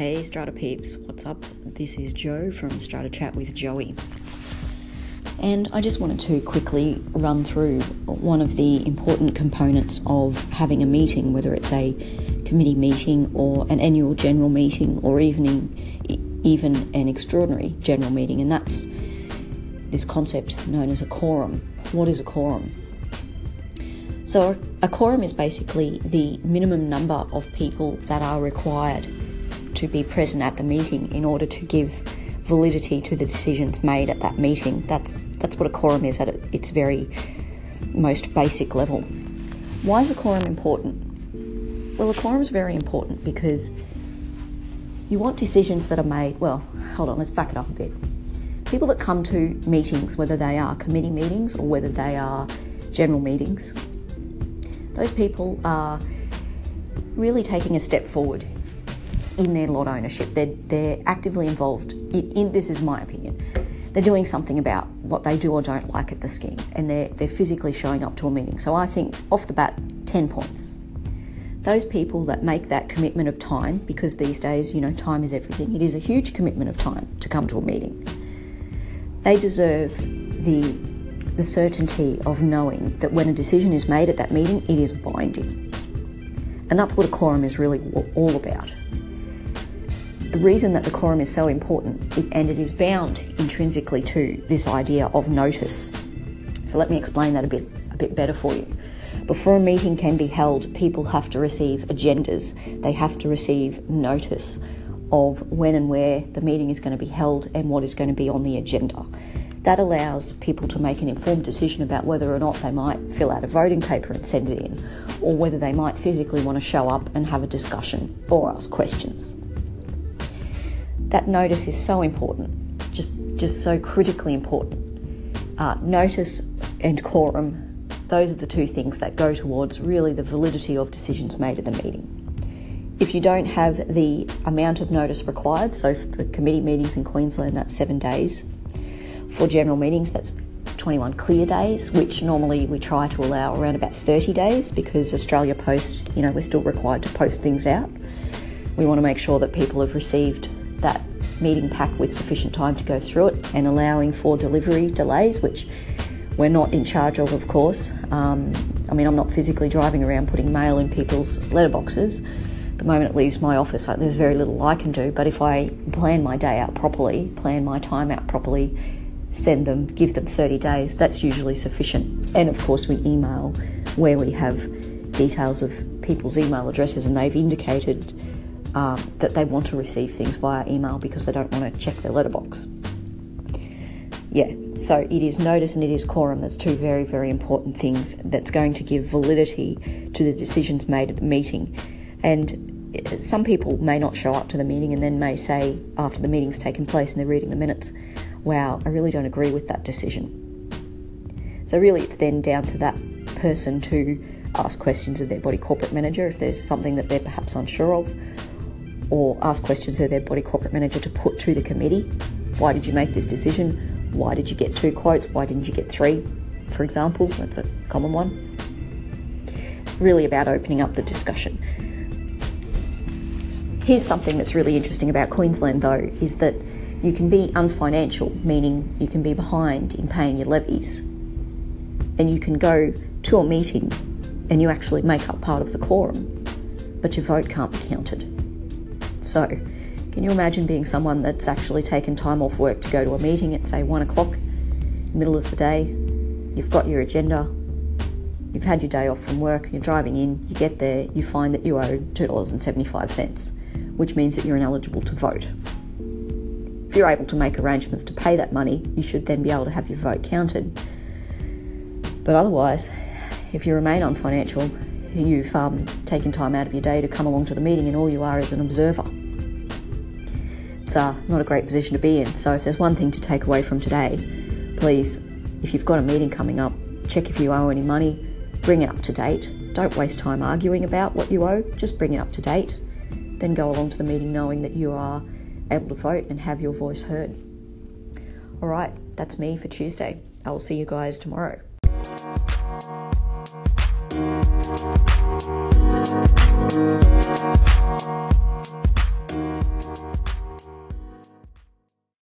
Hey, Strata peeps, what's up? This is Joe from Strata Chat with Joey. And I just wanted to quickly run through one of the important components of having a meeting, whether it's a committee meeting or an annual general meeting or even, even an extraordinary general meeting, and that's this concept known as a quorum. What is a quorum? So, a quorum is basically the minimum number of people that are required to be present at the meeting in order to give validity to the decisions made at that meeting. That's that's what a quorum is at its very most basic level. Why is a quorum important? Well, a quorum is very important because you want decisions that are made. Well, hold on, let's back it up a bit. People that come to meetings, whether they are committee meetings or whether they are general meetings, those people are really taking a step forward in their lot ownership. They're, they're actively involved. In, in, this is my opinion. They're doing something about what they do or don't like at the scheme, and they're they're physically showing up to a meeting. So I think off the bat, ten points. Those people that make that commitment of time, because these days, you know, time is everything. It is a huge commitment of time to come to a meeting. They deserve the the certainty of knowing that when a decision is made at that meeting, it is binding. And that's what a quorum is really all about the reason that the quorum is so important, and it is bound intrinsically to this idea of notice. So let me explain that a bit a bit better for you. Before a meeting can be held, people have to receive agendas. They have to receive notice of when and where the meeting is going to be held and what is going to be on the agenda. That allows people to make an informed decision about whether or not they might fill out a voting paper and send it in, or whether they might physically want to show up and have a discussion or ask questions that notice is so important, just just so critically important. Uh, notice and quorum, those are the two things that go towards really the validity of decisions made at the meeting. If you don't have the amount of notice required, so for committee meetings in Queensland, that's seven days. For general meetings, that's 21 clear days, which normally we try to allow around about 30 days because Australia Post, you know, we're still required to post things out. We want to make sure that people have received that meeting pack with sufficient time to go through it and allowing for delivery delays, which we're not in charge of, of course. Um, I mean, I'm not physically driving around putting mail in people's letterboxes. The moment it leaves my office, there's very little I can do. But if I plan my day out properly, plan my time out properly, send them, give them 30 days, that's usually sufficient. And of course, we email where we have details of people's email addresses and they've indicated um, that they want to receive things via email because they don't want to check their letterbox. Yeah, so it is notice and it is quorum. That's two very, very important things that's going to give validity to the decisions made at the meeting. And eh, some people may not show up to the meeting and then may say, after the meeting's taken place and they're reading the minutes, wow, I really don't agree with that decision. So, really, it's then down to that person to ask questions of their body corporate manager if there's something that they're perhaps unsure of, or ask questions of their body corporate manager to put to the committee. Why did you make this decision? Why did you get two quotes? Why didn't you get three, for example? That's a common one. Really about opening up the discussion. Here's something that's really interesting about Queensland, though, is that you can be unfinancial, meaning you can be behind in paying your levies, and you can go to a meeting and you actually make up part of the quorum, but your vote can't be counted. So, can you imagine being someone that's actually taken time off work to go to a meeting at, say, one o'clock, middle of the day? You've got your agenda, you've had your day off from work, you're driving in, you get there, you find that you owe $2.75, which means that you're ineligible to vote. If you're able to make arrangements to pay that money, you should then be able to have your vote counted. But otherwise, if you remain unfinancial, you've um, taken time out of your day to come along to the meeting and all you are is an observer. It's uh, not a great position to be in. So, if there's one thing to take away from today, please, if you've got a meeting coming up, check if you owe any money, bring it up to date. Don't waste time arguing about what you owe, just bring it up to date. Then go along to the meeting knowing that you are able to vote and have your voice heard. All right, that's me for Tuesday. I will see you guys tomorrow.